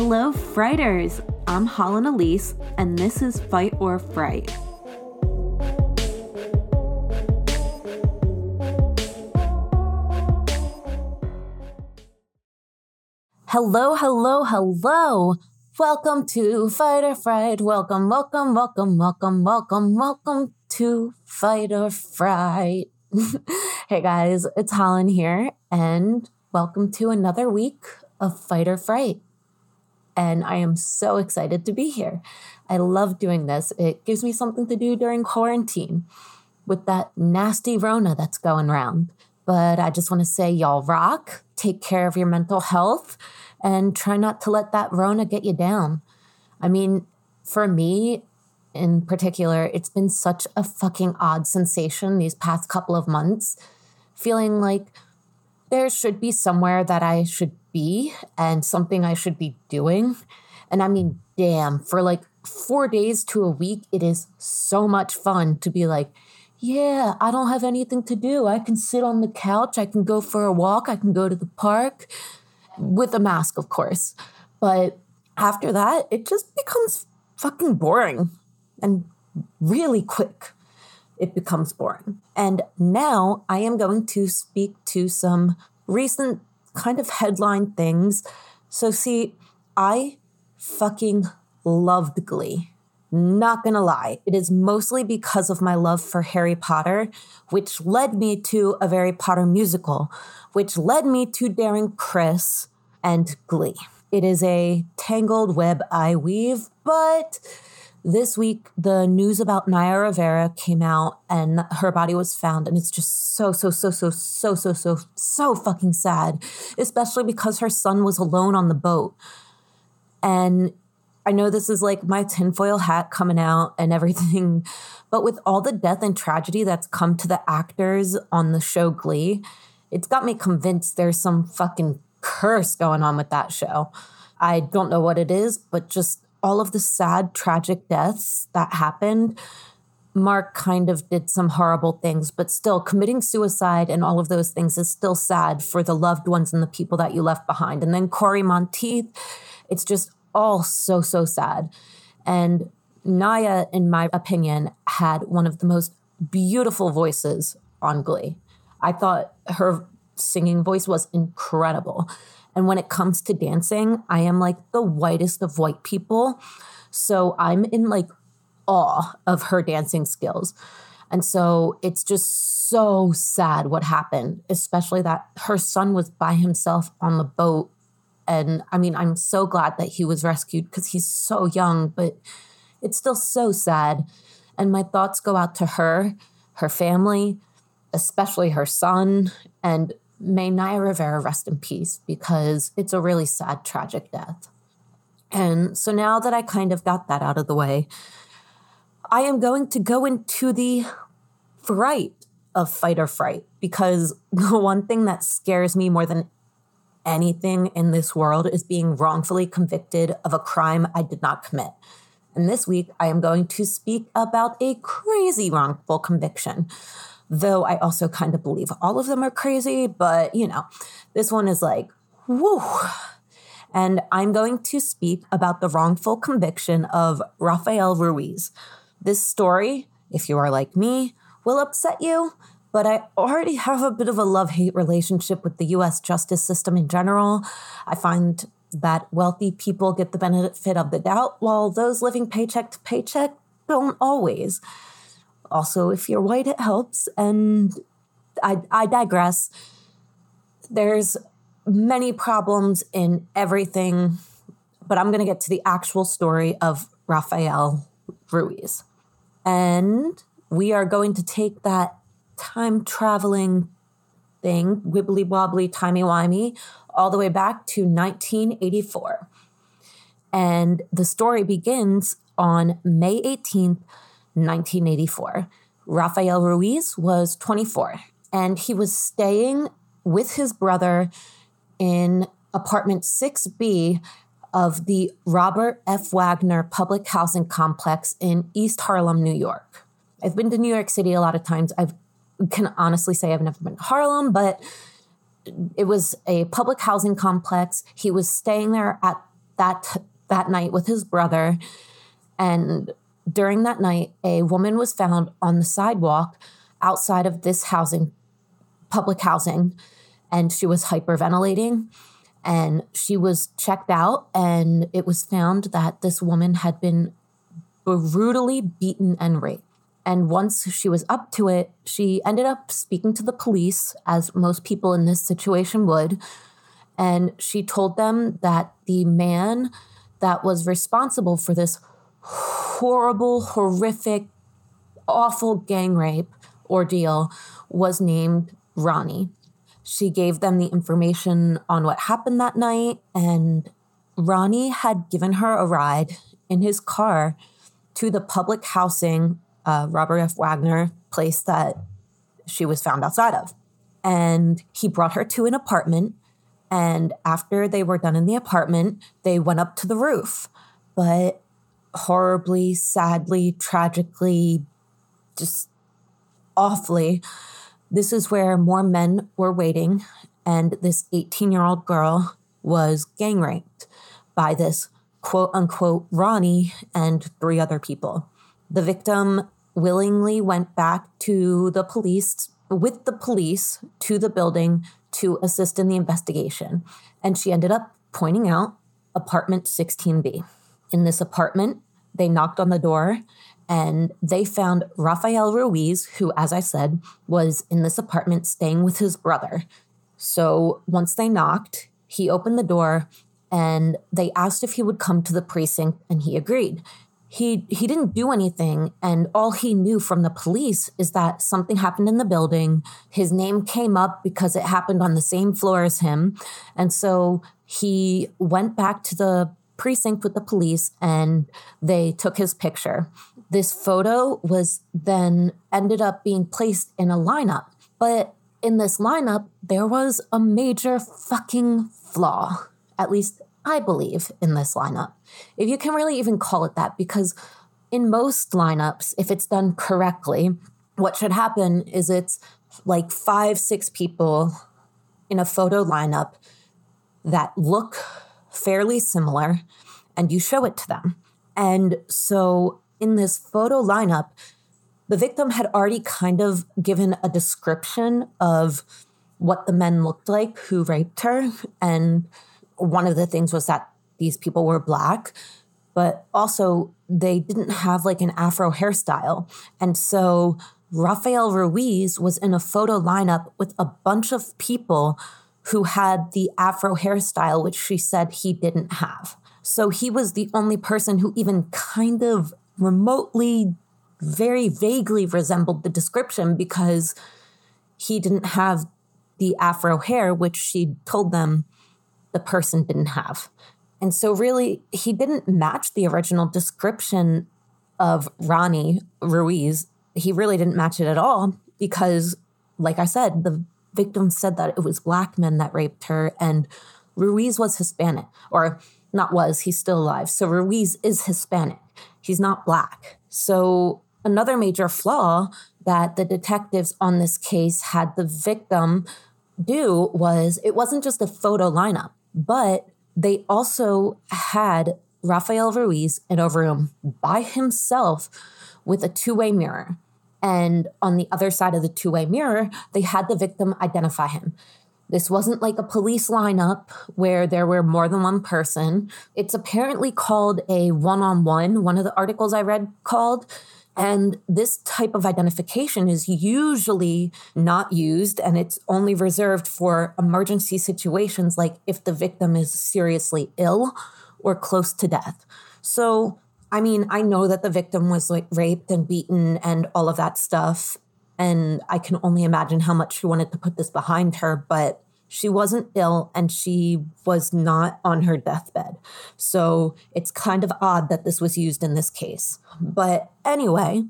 Hello, Frighters! I'm Holland Elise, and this is Fight or Fright. Hello, hello, hello! Welcome to Fight or Fright. Welcome, welcome, welcome, welcome, welcome, welcome to Fight or Fright. hey guys, it's Holland here, and welcome to another week of Fight or Fright and I am so excited to be here. I love doing this. It gives me something to do during quarantine with that nasty Rona that's going around. But I just want to say, y'all rock, take care of your mental health, and try not to let that Rona get you down. I mean, for me in particular, it's been such a fucking odd sensation these past couple of months, feeling like there should be somewhere that I should be and something I should be doing. And I mean, damn, for like four days to a week, it is so much fun to be like, yeah, I don't have anything to do. I can sit on the couch, I can go for a walk, I can go to the park with a mask, of course. But after that, it just becomes fucking boring and really quick. It becomes boring. And now I am going to speak to some recent kind of headline things. So, see, I fucking loved Glee. Not gonna lie, it is mostly because of my love for Harry Potter, which led me to a Harry Potter musical, which led me to Darren Criss and Glee. It is a tangled web I weave, but this week the news about Naya Rivera came out and her body was found and it's just so so so so so so so so fucking sad especially because her son was alone on the boat. And I know this is like my tinfoil hat coming out and everything but with all the death and tragedy that's come to the actors on the show Glee it's got me convinced there's some fucking curse going on with that show. I don't know what it is but just all of the sad, tragic deaths that happened, Mark kind of did some horrible things, but still committing suicide and all of those things is still sad for the loved ones and the people that you left behind. And then Cory Monteith, it's just all so, so sad. And Naya, in my opinion, had one of the most beautiful voices on Glee. I thought her singing voice was incredible. And when it comes to dancing, I am like the whitest of white people. So I'm in like awe of her dancing skills. And so it's just so sad what happened, especially that her son was by himself on the boat. And I mean, I'm so glad that he was rescued because he's so young, but it's still so sad. And my thoughts go out to her, her family, especially her son, and may Naya Rivera rest in peace because it's a really sad, tragic death. And so now that I kind of got that out of the way, I am going to go into the fright of fight or fright because the one thing that scares me more than anything in this world is being wrongfully convicted of a crime I did not commit. And this week, I am going to speak about a crazy wrongful conviction though I also kind of believe all of them are crazy, but you know, this one is like, whoo. And I'm going to speak about the wrongful conviction of Rafael Ruiz. This story, if you are like me, will upset you, but I already have a bit of a love hate relationship with the US justice system in general. I find that wealthy people get the benefit of the doubt, while those living paycheck to paycheck don't always. Also, if you're white, it helps. And I, I digress. There's many problems in everything, but I'm going to get to the actual story of Rafael Ruiz. And we are going to take that time traveling thing, wibbly wobbly, timey wimey, all the way back to 1984. And the story begins on May 18th, 1984. Rafael Ruiz was 24 and he was staying with his brother in apartment 6B of the Robert F. Wagner Public Housing Complex in East Harlem, New York. I've been to New York City a lot of times. I can honestly say I've never been to Harlem, but it was a public housing complex. He was staying there at that that night with his brother. And during that night, a woman was found on the sidewalk outside of this housing, public housing, and she was hyperventilating. And she was checked out, and it was found that this woman had been brutally beaten and raped. And once she was up to it, she ended up speaking to the police, as most people in this situation would. And she told them that the man that was responsible for this horrible, horrific, awful gang rape ordeal was named Ronnie. She gave them the information on what happened that night, and Ronnie had given her a ride in his car to the public housing, uh, Robert F. Wagner place that she was found outside of. And he brought her to an apartment. And after they were done in the apartment, they went up to the roof. But horribly, sadly, tragically, just awfully, this is where more men were waiting. And this 18 year old girl was gang raped by this quote unquote Ronnie and three other people. The victim willingly went back to the police with the police to the building to assist in the investigation. And she ended up pointing out apartment 16B. In this apartment, they knocked on the door and they found Rafael Ruiz, who, as I said, was in this apartment staying with his brother. So once they knocked, he opened the door and they asked if he would come to the precinct and he agreed. He he didn't do anything and all he knew from the police is that something happened in the building. His name came up because it happened on the same floor as him. And so he went back to the precinct with the police and they took his picture. This photo was then ended up being placed in a lineup. But in this lineup, there was a major fucking flaw at least I believe, in this lineup. If you can really even call it that, because in most lineups, if it's done correctly, what should happen is it's like five, six people in a photo lineup that look fairly similar and you show it to them. And so in this photo lineup, the victim had already kind of given a description of what the men looked like who raped her and one of the things was that these people were black, but also they didn't have like an afro hairstyle. And so Rafael Ruiz was in a photo lineup with a bunch of people who had the afro hairstyle, which she said he didn't have. So he was the only person who even kind of remotely, very vaguely resembled the description because he didn't have the afro hair, which she told them the person didn't have. And so, really, he didn't match the original description of Ronnie Ruiz. He really didn't match it at all because, like I said, the victim said that it was black men that raped her, and Ruiz was Hispanic, or not was, he's still alive. So, Ruiz is Hispanic, he's not black. So, another major flaw that the detectives on this case had the victim do was it wasn't just a photo lineup. But they also had Rafael Ruiz in a room by himself with a two way mirror. And on the other side of the two way mirror, they had the victim identify him. This wasn't like a police lineup where there were more than one person. It's apparently called a one on one, one of the articles I read called. And this type of identification is usually not used and it's only reserved for emergency situations like if the victim is seriously ill or close to death. So, I mean, I know that the victim was like raped and beaten and all of that stuff. And I can only imagine how much she wanted to put this behind her, but she wasn't ill and she was not on her deathbed. So it's kind of odd that this was used in this case. But anyway,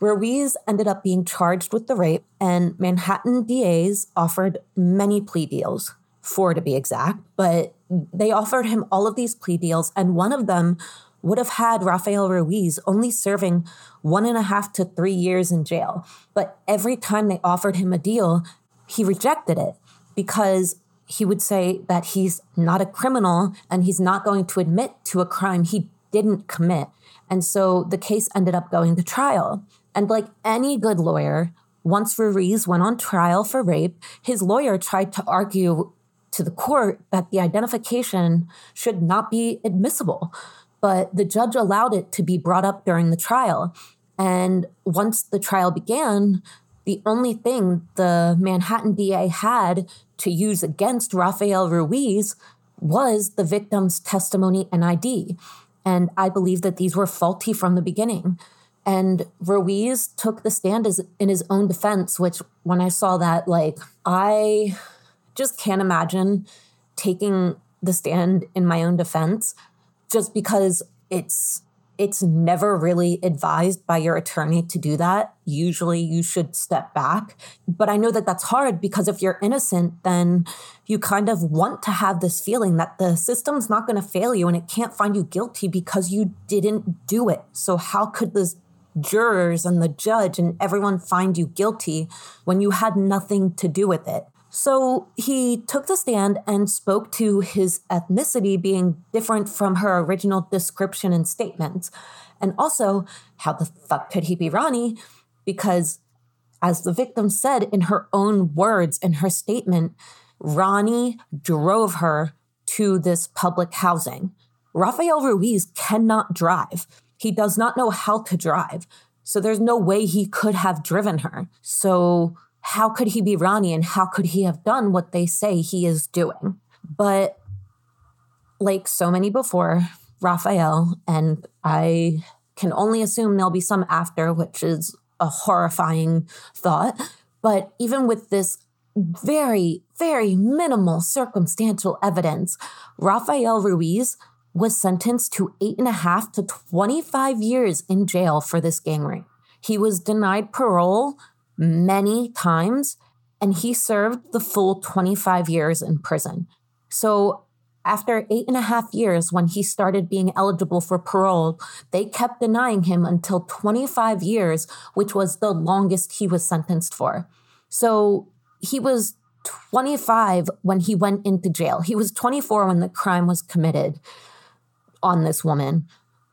Ruiz ended up being charged with the rape, and Manhattan DAs offered many plea deals, four to be exact, but they offered him all of these plea deals, and one of them would have had Rafael Ruiz only serving one and a half to three years in jail. But every time they offered him a deal, he rejected it because he would say that he's not a criminal and he's not going to admit to a crime he didn't commit. And so the case ended up going to trial. And like any good lawyer, once Ruiz went on trial for rape, his lawyer tried to argue to the court that the identification should not be admissible. But the judge allowed it to be brought up during the trial. And once the trial began, the only thing the Manhattan DA had to use against Rafael Ruiz was the victim's testimony and ID. And I believe that these were faulty from the beginning. And Ruiz took the stand as, in his own defense, which when I saw that, like, I just can't imagine taking the stand in my own defense just because it's it's never really advised by your attorney to do that. Usually you should step back. But I know that that's hard because if you're innocent, then you kind of want to have this feeling that the system's not going to fail you and it can't find you guilty because you didn't do it. So, how could the jurors and the judge and everyone find you guilty when you had nothing to do with it? So he took the stand and spoke to his ethnicity being different from her original description and statement. And also, how the fuck could he be Ronnie? Because, as the victim said in her own words in her statement, Ronnie drove her to this public housing. Rafael Ruiz cannot drive. He does not know how to drive. So there's no way he could have driven her. So how could he be Ronnie and how could he have done what they say he is doing? But like so many before, Rafael, and I can only assume there'll be some after, which is a horrifying thought. But even with this very, very minimal circumstantial evidence, Rafael Ruiz was sentenced to eight and a half to 25 years in jail for this gang rape. He was denied parole many times, and he served the full 25 years in prison. So, after eight and a half years, when he started being eligible for parole, they kept denying him until 25 years, which was the longest he was sentenced for. So, he was 25 when he went into jail. He was 24 when the crime was committed on this woman,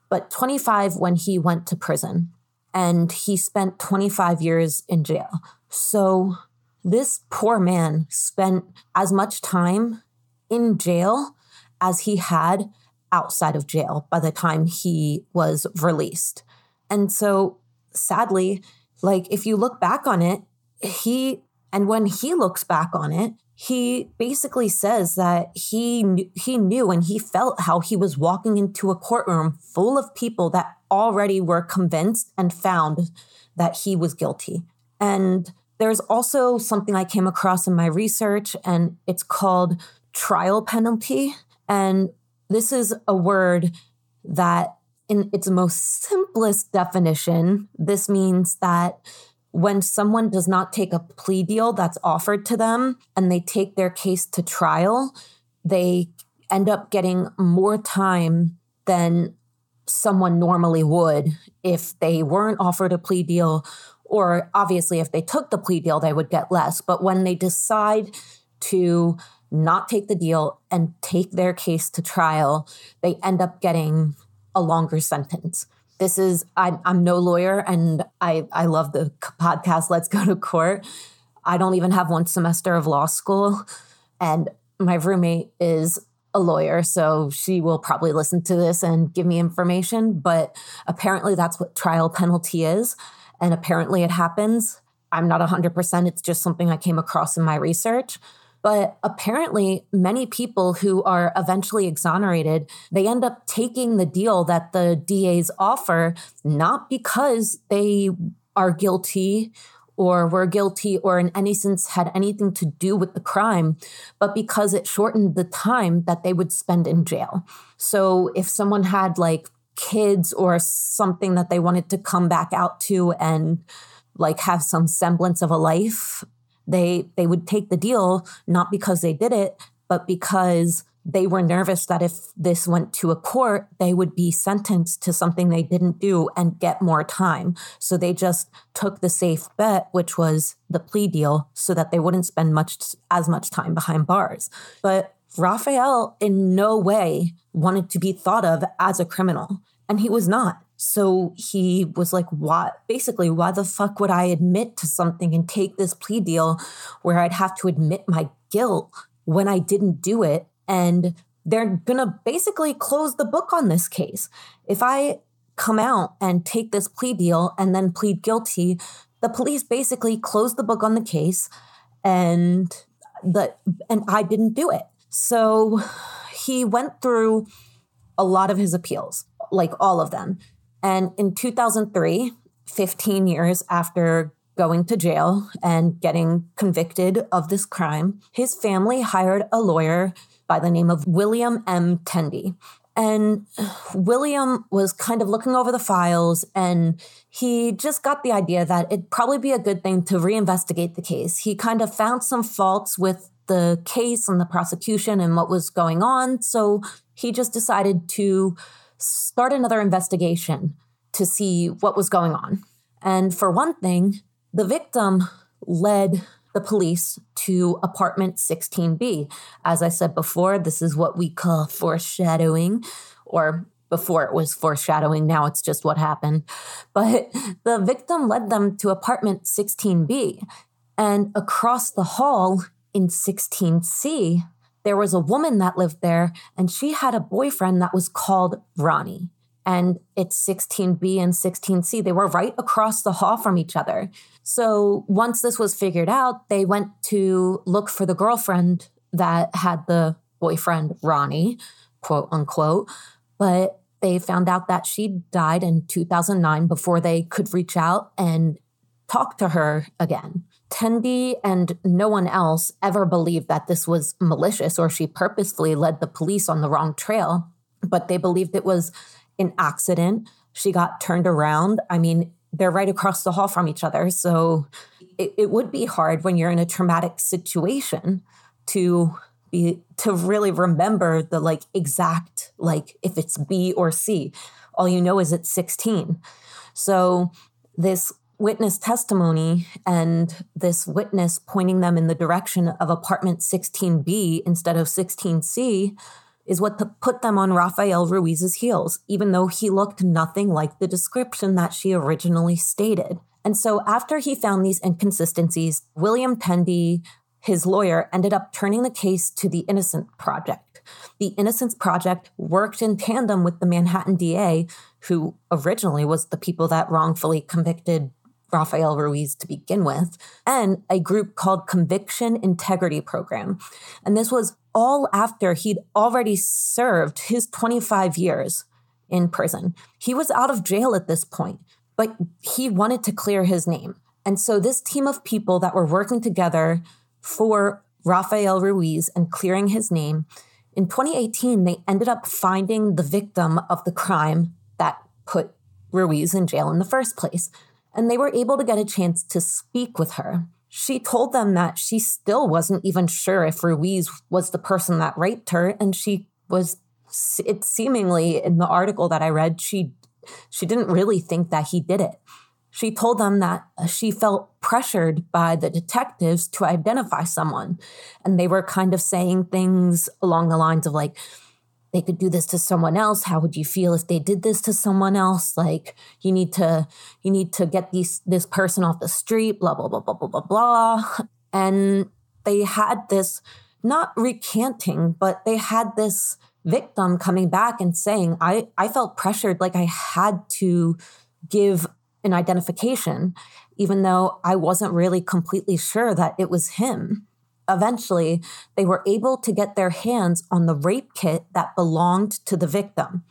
but 25 when he went to prison and he spent 25 years in jail. So this poor man spent as much time in jail as he had outside of jail by the time he was released. And so sadly, like if you look back on it, he and when he looks back on it, he basically says that he he knew and he felt how he was walking into a courtroom full of people that already were convinced and found that he was guilty. And there's also something I came across in my research and it's called trial penalty and this is a word that in its most simplest definition this means that when someone does not take a plea deal that's offered to them and they take their case to trial, they end up getting more time than someone normally would if they weren't offered a plea deal. Or obviously, if they took the plea deal, they would get less. But when they decide to not take the deal and take their case to trial, they end up getting a longer sentence this is I'm, I'm no lawyer and I, I love the podcast let's go to court. I don't even have one semester of law school and my roommate is a lawyer so she will probably listen to this and give me information but apparently that's what trial penalty is and apparently it happens. I'm not 100% it's just something i came across in my research but apparently, many people who are eventually exonerated, they end up taking the deal that the DAs offer, not because they are guilty or were guilty or in any sense had anything to do with the crime, but because it shortened the time that they would spend in jail. So if someone had like kids or something that they wanted to come back out to and like have some semblance of a life they they would take the deal not because they did it, but because they were nervous that if this went to a court, they would be sentenced to something they didn't do and get more time. So they just took the safe bet, which was the plea deal, so that they wouldn't spend much as much time behind bars. But Raphael in no way wanted to be thought of as a criminal, and he was not. So he was like, "What? Basically, why the fuck would I admit to something and take this plea deal where I'd have to admit my guilt when I didn't do it and they're to basically close the book on this case. If I come out and take this plea deal and then plead guilty, the police basically close the book on the case and the and I didn't do it. So he went through a lot of his appeals, like all of them. And in 2003, 15 years after going to jail and getting convicted of this crime, his family hired a lawyer by the name of William M. Tendy. And William was kind of looking over the files and he just got the idea that it'd probably be a good thing to reinvestigate the case. He kind of found some faults with the case and the prosecution and what was going on. So he just decided to start another investigation to see what was going on. And for one thing, the victim led the police to apartment 16B. As I said before, this is what we call foreshadowing, or before it was foreshadowing, now it's just what happened. But the victim led them to apartment 16B. And across the hall in 16C, there was a woman that lived there, and she had a boyfriend that was called Ronnie and it's 16B and 16C. They were right across the hall from each other. So once this was figured out, they went to look for the girlfriend that had the boyfriend, Ronnie, quote unquote. But they found out that she died in 2009 before they could reach out and talk to her again. Tendy and no one else ever believed that this was malicious or she purposefully led the police on the wrong trail, but they believed it was an accident. She got turned around. I mean, they're right across the hall from each other. So it, it would be hard when you're in a traumatic situation to be to really remember the like exact like if it's B or C. All you know is it's 16. So this witness testimony and this witness pointing them in the direction of apartment 16B instead of 16C is what put them on Rafael Ruiz's heels, even though he looked nothing like the description that she originally stated. And so after he found these inconsistencies, William Tendy, his lawyer, ended up turning the case to the Innocence Project. The Innocence Project worked in tandem with the Manhattan DA, who originally was the people that wrongfully convicted Rafael Ruiz to begin with, and a group called Conviction Integrity Program. And this was all after he'd already served his 25 years in prison. He was out of jail at this point, but he wanted to clear his name. And so, this team of people that were working together for Rafael Ruiz and clearing his name, in 2018, they ended up finding the victim of the crime that put Ruiz in jail in the first place. And they were able to get a chance to speak with her she told them that she still wasn't even sure if Ruiz was the person that raped her. And she was, it seemingly in the article that I read, she, she didn't really think that he did it. She told them that uh, she felt pressured by the detectives to identify someone. And they were kind of saying things along the lines of, like, they could do this to someone else how would you feel if they did this to someone else? Like you need to you need to get these this person off the street blah blah blah blah blah blah blah. And they had this not recanting but they had this victim coming back and saying i i felt pressured like i had to give an identification even though i wasn't really completely sure that it was him Eventually, they were able to get their hands on the rape kit that belonged to the victim.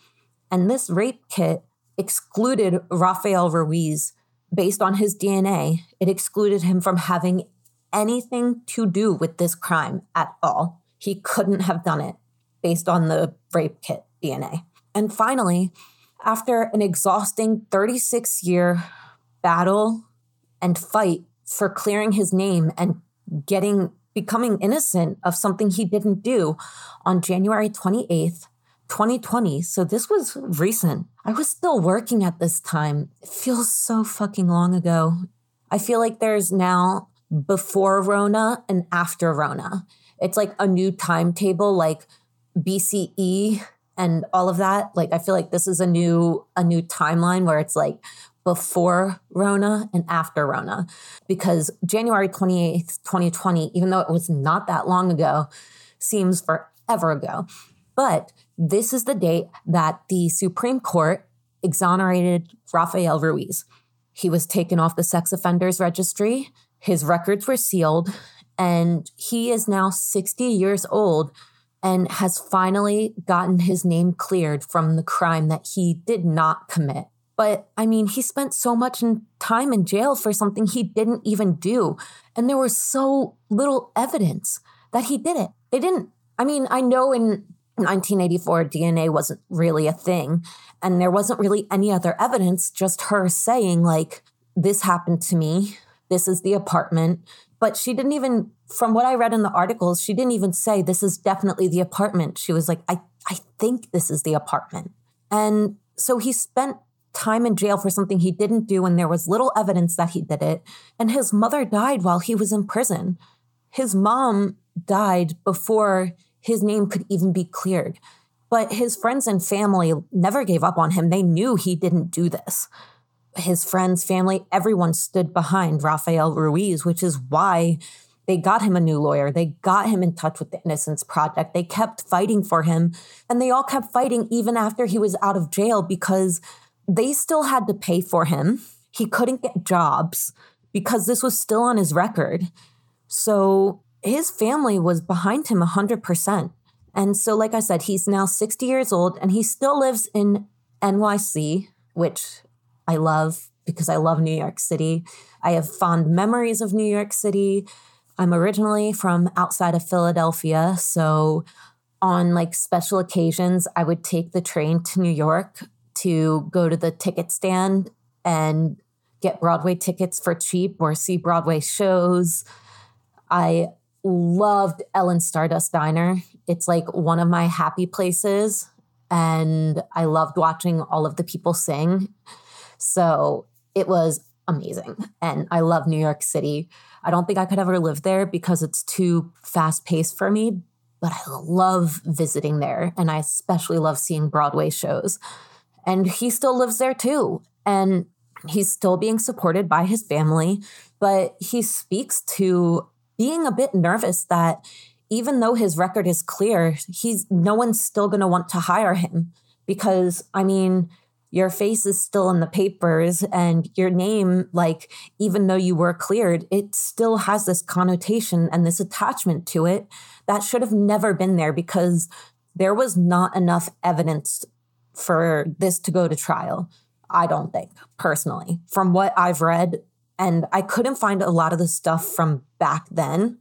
And this rape kit excluded Rafael Ruiz based on his DNA. It excluded him from having anything to do with this crime at all. He couldn't have done it based on the rape kit DNA. And finally, after an exhausting 36 year battle and fight for clearing his name and getting becoming innocent of something he didn't do on January 28th, 2020. So this was recent. I was still working at this time. It feels so fucking long ago. I feel like there's now before Rona and after Rona. It's like a new timetable, like BCE and all of that. Like I feel like this is a new a new timeline where it's like before Rona and after Rona. Because January 28th, 2020, even though it was not that long ago, seems forever ago. But this is the date that the Supreme Court exonerated Rafael Ruiz. He was taken off the sex offenders registry, his records were sealed, and he is now 60 years old and has finally gotten his name cleared from the crime that he did not commit. But I mean, he spent so much time in jail for something he didn't even do. And there was so little evidence that he did it. They didn't, I mean, I know in 1984 DNA wasn't really a thing. And there wasn't really any other evidence, just her saying, like, this happened to me. This is the apartment. But she didn't even, from what I read in the articles, she didn't even say, this is definitely the apartment. She was like, I, I think this is the apartment. And so he spent time in jail for something he didn't do, and there was little evidence that he did it. And his mother died while he was in prison. His mom died before his name could even be cleared. But his friends and family never gave up on him. They knew he didn't do this his friends, family, everyone stood behind Rafael Ruiz, which is why they got him a new lawyer. They got him in touch with the Innocence Project. They kept fighting for him. And they all kept fighting even after he was out of jail because they still had to pay for him. He couldn't get jobs because this was still on his record. So his family was behind him 100%. And so, like I said, he's now 60 years old and he still lives in NYC, which I love because I love New York City. I have fond memories of New York City. I'm originally from outside of Philadelphia, so on like special occasions, I would take the train to New York to go to the ticket stand and get Broadway tickets for cheap or see Broadway shows. I loved Ellen's Stardust Diner. It's like one of my happy places. And I loved watching all of the people sing. So it was amazing. And I love New York City. I don't think I could ever live there because it's too fast paced for me, but I love visiting there. And I especially love seeing Broadway shows. And he still lives there too. And he's still being supported by his family, but he speaks to being a bit nervous that even though his record is clear, he's no one's still going to want to hire him because I mean, your face is still in the papers and your name like even though you were cleared it still has this connotation and this attachment to it that should have never been there because there was not enough evidence for this to go to trial? I don't think personally. From what i've read and i couldn't find a lot of the stuff from back then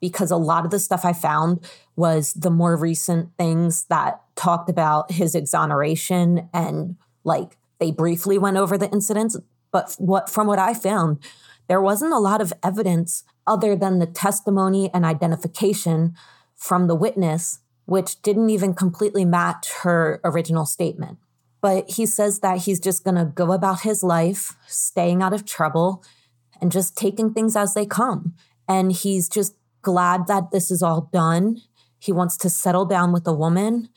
because a lot of the stuff i found was the more recent things that talked about his exoneration and like they briefly went over the incidents, but what from what I found, there wasn't a lot of evidence other than the testimony and identification from the witness, which didn't even completely match her original statement. But he says that he's just going to go about his life, staying out of trouble, and just taking things as they come. And he's just glad that this is all done. He wants to settle down with a woman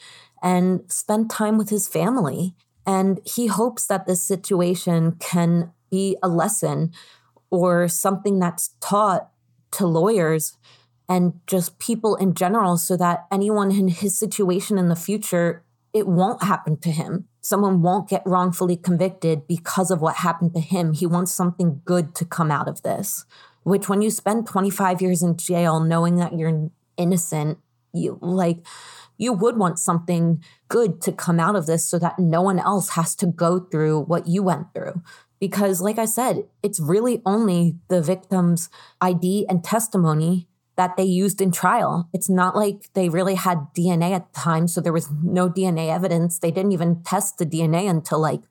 and spend time with his family. And he hopes that this situation can be a lesson or something that's taught to lawyers and just people in general so that anyone in his situation in the future it won't happen to him someone won't get wrongfully convicted because of what happened to him he wants something good to come out of this which when you spend 25 years in jail knowing that you're innocent you like you would want something good to come out of this so that no one else has to go through what you went through. Because, like I said, it's really only the victim's ID and testimony that they used in trial. It's not like they really had DNA at the time, so there was no DNA evidence. They didn't even test the DNA until like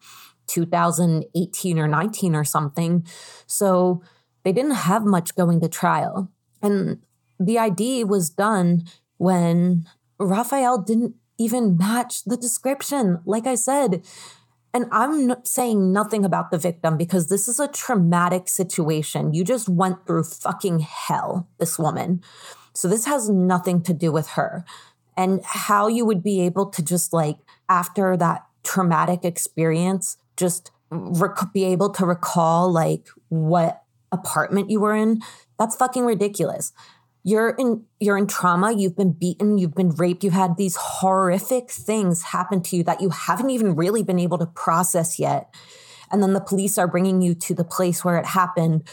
2018 or 19 or something. So they didn't have much going to trial. And the ID was done when Raphael didn't even match the description. Like I said, and I'm saying nothing about the victim because this is a traumatic situation. You just went through fucking hell, this woman. So this has nothing to do with her. And how you would be able to just like, after that traumatic experience, just rec- be able to recall like what apartment you were in, that's fucking ridiculous you're in you're in trauma you've been beaten you've been raped you've had these horrific things happen to you that you haven't even really been able to process yet. And then the police are bringing you to the place where it happened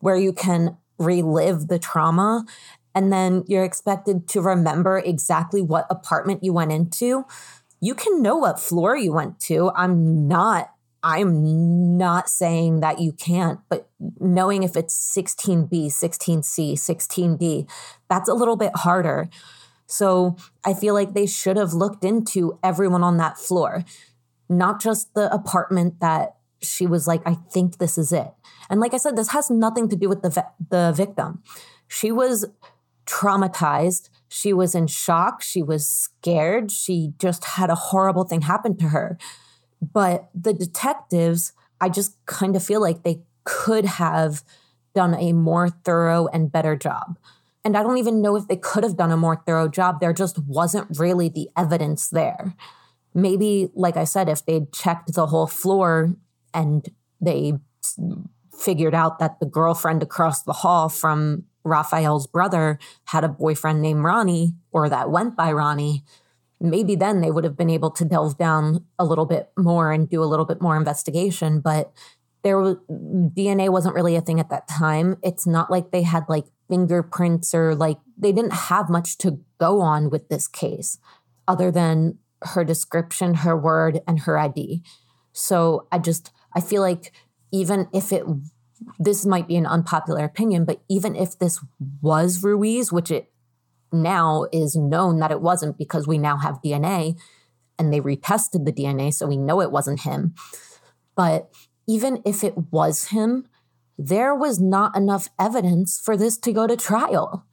where you can relive the trauma. And then you're expected to remember exactly what apartment you went into. You can know what floor you went to. I'm not I'm not saying that you can't, but knowing if it's 16B, 16C, 16D, that's a little bit harder. So I feel like they should have looked into everyone on that floor, not just the apartment that she was like, I think this is it. And like I said, this has nothing to do with the, the victim. She was traumatized. She was in shock. She was scared. She just had a horrible thing happen to her. But the detectives, I just kind of feel like they could have done a more thorough and better job. And I don't even know if they could have done a more thorough job. There just wasn't really the evidence there. Maybe, like I said, if they'd checked the whole floor and they figured out that the girlfriend across the hall from Raphael's brother had a boyfriend named Ronnie or that went by Ronnie, maybe then they would have been able to delve down a little bit more and do a little bit more investigation but there was dna wasn't really a thing at that time. It's not like they had like fingerprints or like they didn't have much to go on with this case other than her description her word and her id so i just i feel like even if it this might be an unpopular opinion but even if this was ruiz which it now is known that it wasn't because we now have DNA and they retested the DNA, so we know it wasn't him. But even if it was him, there was not enough evidence for this to go to trial.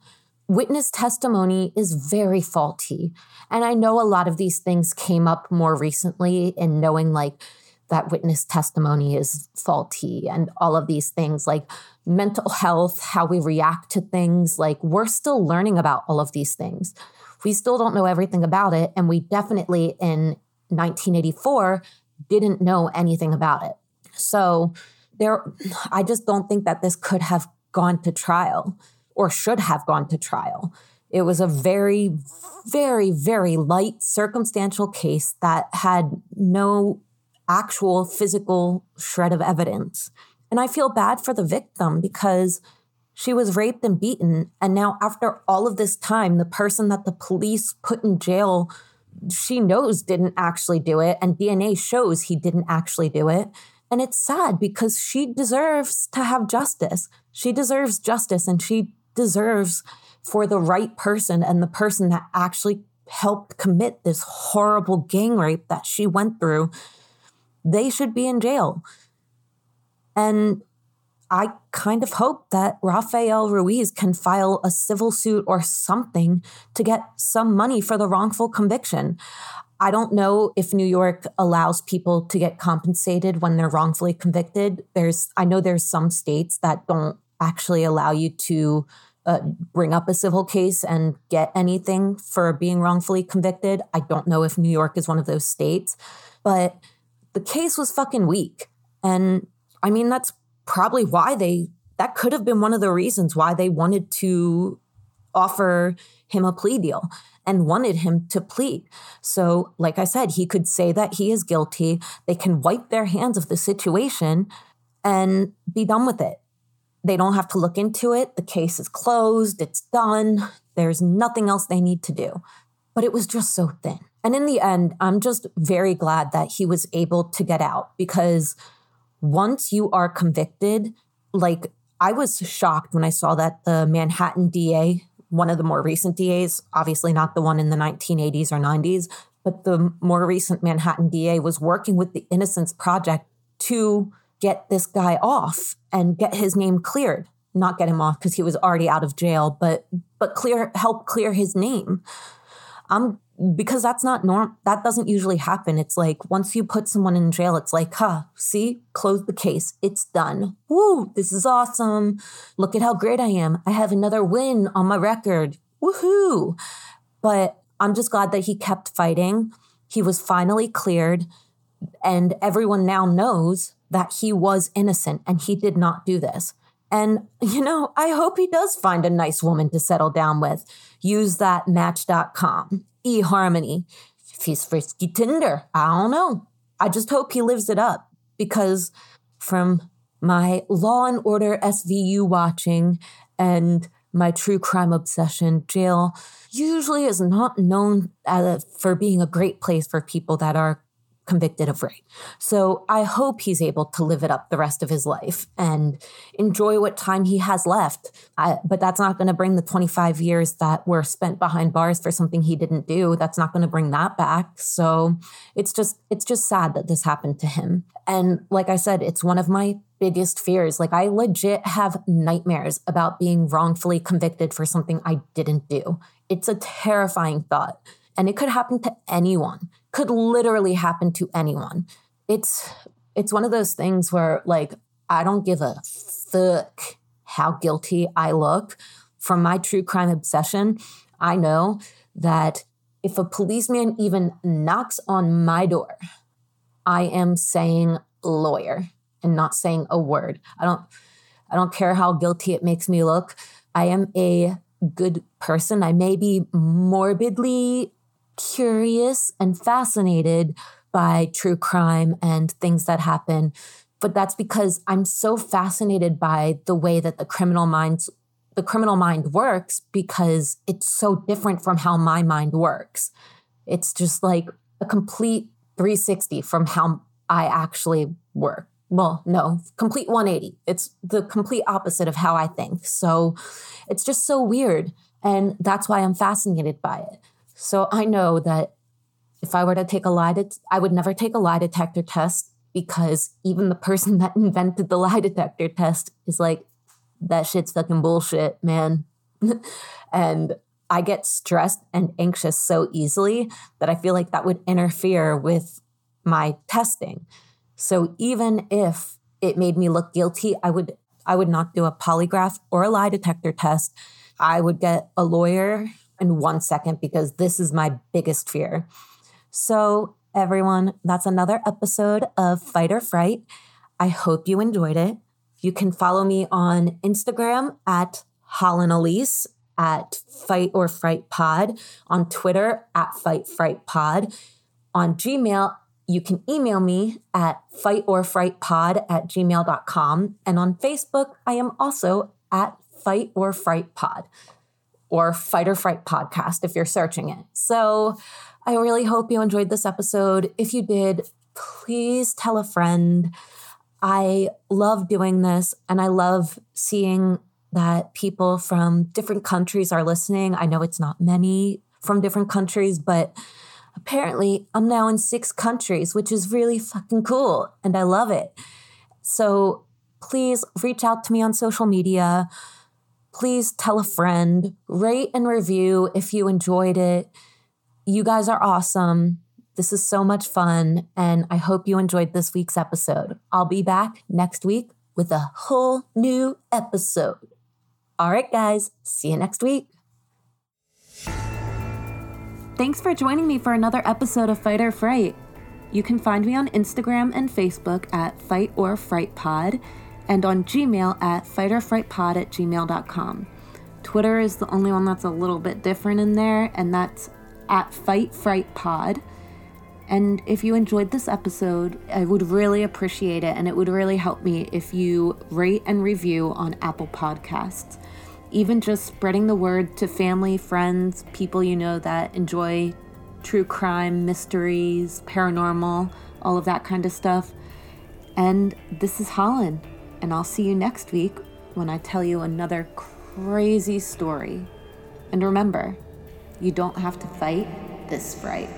Witness testimony is very faulty. And I know a lot of these things came up more recently in knowing like that witness testimony is faulty and all of these things like mental health, how we react to things. Like we're still learning about all of these things. We still don't know everything about it. And we definitely in 1984 didn't know anything about it. So there, I just don't think that this could have gone to trial or should have gone to trial. It was a very, very, very light circumstantial case that had no actual physical shred of evidence. And I feel bad for the victim because she was raped and beaten. And now, after all of this time, the person that the police put in jail, she knows didn't actually do it. And DNA shows he didn't actually do it. And it's sad because she deserves to have justice. She deserves justice and she deserves for the right person and the person that actually helped commit this horrible gang rape that she went through they should be in jail. And I kind of hope that Rafael Ruiz can file a civil suit or something to get some money for the wrongful conviction. I don't know if New York allows people to get compensated when they're wrongfully convicted. There's I know there's some states that don't actually allow you to uh, bring up a civil case and get anything for being wrongfully convicted. I don't know if New York is one of those states, but the case was fucking weak. And I mean, that's probably why they, that could have been one of the reasons why they wanted to offer him a plea deal and wanted him to plead. So, like I said, he could say that he is guilty. They can wipe their hands of the situation and be done with it. They don't have to look into it. The case is closed, it's done. There's nothing else they need to do. But it was just so thin. And in the end, I'm just very glad that he was able to get out because once you are convicted, like I was shocked when I saw that the Manhattan DA, one of the more recent DAs, obviously not the one in the 1980s or 90s, but the more recent Manhattan DA was working with the Innocence Project to get this guy off and get his name cleared. not get him off because he was already out of jail, but but clear help clear his name. I'm because that's not norm that doesn't usually happen. It's like once you put someone in jail, it's like, huh, see, close the case. It's done. Woo, this is awesome. Look at how great I am. I have another win on my record. Woohoo. But I'm just glad that he kept fighting. He was finally cleared, and everyone now knows that he was innocent and he did not do this. And, you know, I hope he does find a nice woman to settle down with. Use that match.com, eHarmony. If he's frisky Tinder, I don't know. I just hope he lives it up because from my Law and Order SVU watching and my true crime obsession, jail usually is not known for being a great place for people that are convicted of rape. So I hope he's able to live it up the rest of his life and enjoy what time he has left. I, but that's not going to bring the 25 years that were spent behind bars for something he didn't do. That's not going to bring that back. So it's just it's just sad that this happened to him. And like I said, it's one of my biggest fears. Like I legit have nightmares about being wrongfully convicted for something I didn't do. It's a terrifying thought. And it could happen to anyone could literally happen to anyone. It's it's one of those things where like I don't give a fuck how guilty I look from my true crime obsession. I know that if a policeman even knocks on my door, I am saying lawyer and not saying a word. I don't I don't care how guilty it makes me look. I am a good person. I may be morbidly curious and fascinated by true crime and things that happen. But that's because I'm so fascinated by the way that the criminal minds the criminal mind works because it's so different from how my mind works. It's just like a complete 360 from how I actually work. Well, no, complete 180. It's the complete opposite of how I think. So it's just so weird. And that's why I'm fascinated by it. So I know that if I were to take a lie, det- I would never take a lie detector test because even the person that invented the lie detector test is like, that shit's fucking bullshit, man. and I get stressed and anxious so easily that I feel like that would interfere with my testing. So even if it made me look guilty, I would I would not do a polygraph or a lie detector test. I would get a lawyer in one second because this is my biggest fear. So, everyone, that's another episode of Fight or Fright. I hope you enjoyed it. You can follow me on Instagram at Holland Elise at Fight or Fright Pod, on Twitter at Fight Fright Pod, on Gmail. You can email me at fightorfrightpod at gmail.com. And on Facebook, I am also at Fight or Fright Pod or Fight or Fright podcast if you're searching it. So I really hope you enjoyed this episode. If you did, please tell a friend. I love doing this and I love seeing that people from different countries are listening. I know it's not many from different countries, but apparently I'm now in six countries, which is really fucking cool and I love it. So please reach out to me on social media please tell a friend, rate and review if you enjoyed it. You guys are awesome. This is so much fun, and I hope you enjoyed this week's episode. I'll be back next week with a whole new episode. All right, guys, see you next week. Thanks for joining me for another episode of Fight or Fright. You can find me on Instagram and Facebook at Fight or Fright Pod and on Gmail at fightorfrightpod at gmail.com. Twitter is the only one that's a little bit different in there, and that's at fightfrightpod. And if you enjoyed this episode, I would really appreciate it, and it would really help me if you rate and review on Apple Podcasts. Even just spreading the word to family, friends, people you know that enjoy true crime, mysteries, paranormal, all of that kind of stuff. And this is Holland and I'll see you next week when I tell you another crazy story. And remember, you don't have to fight this fright.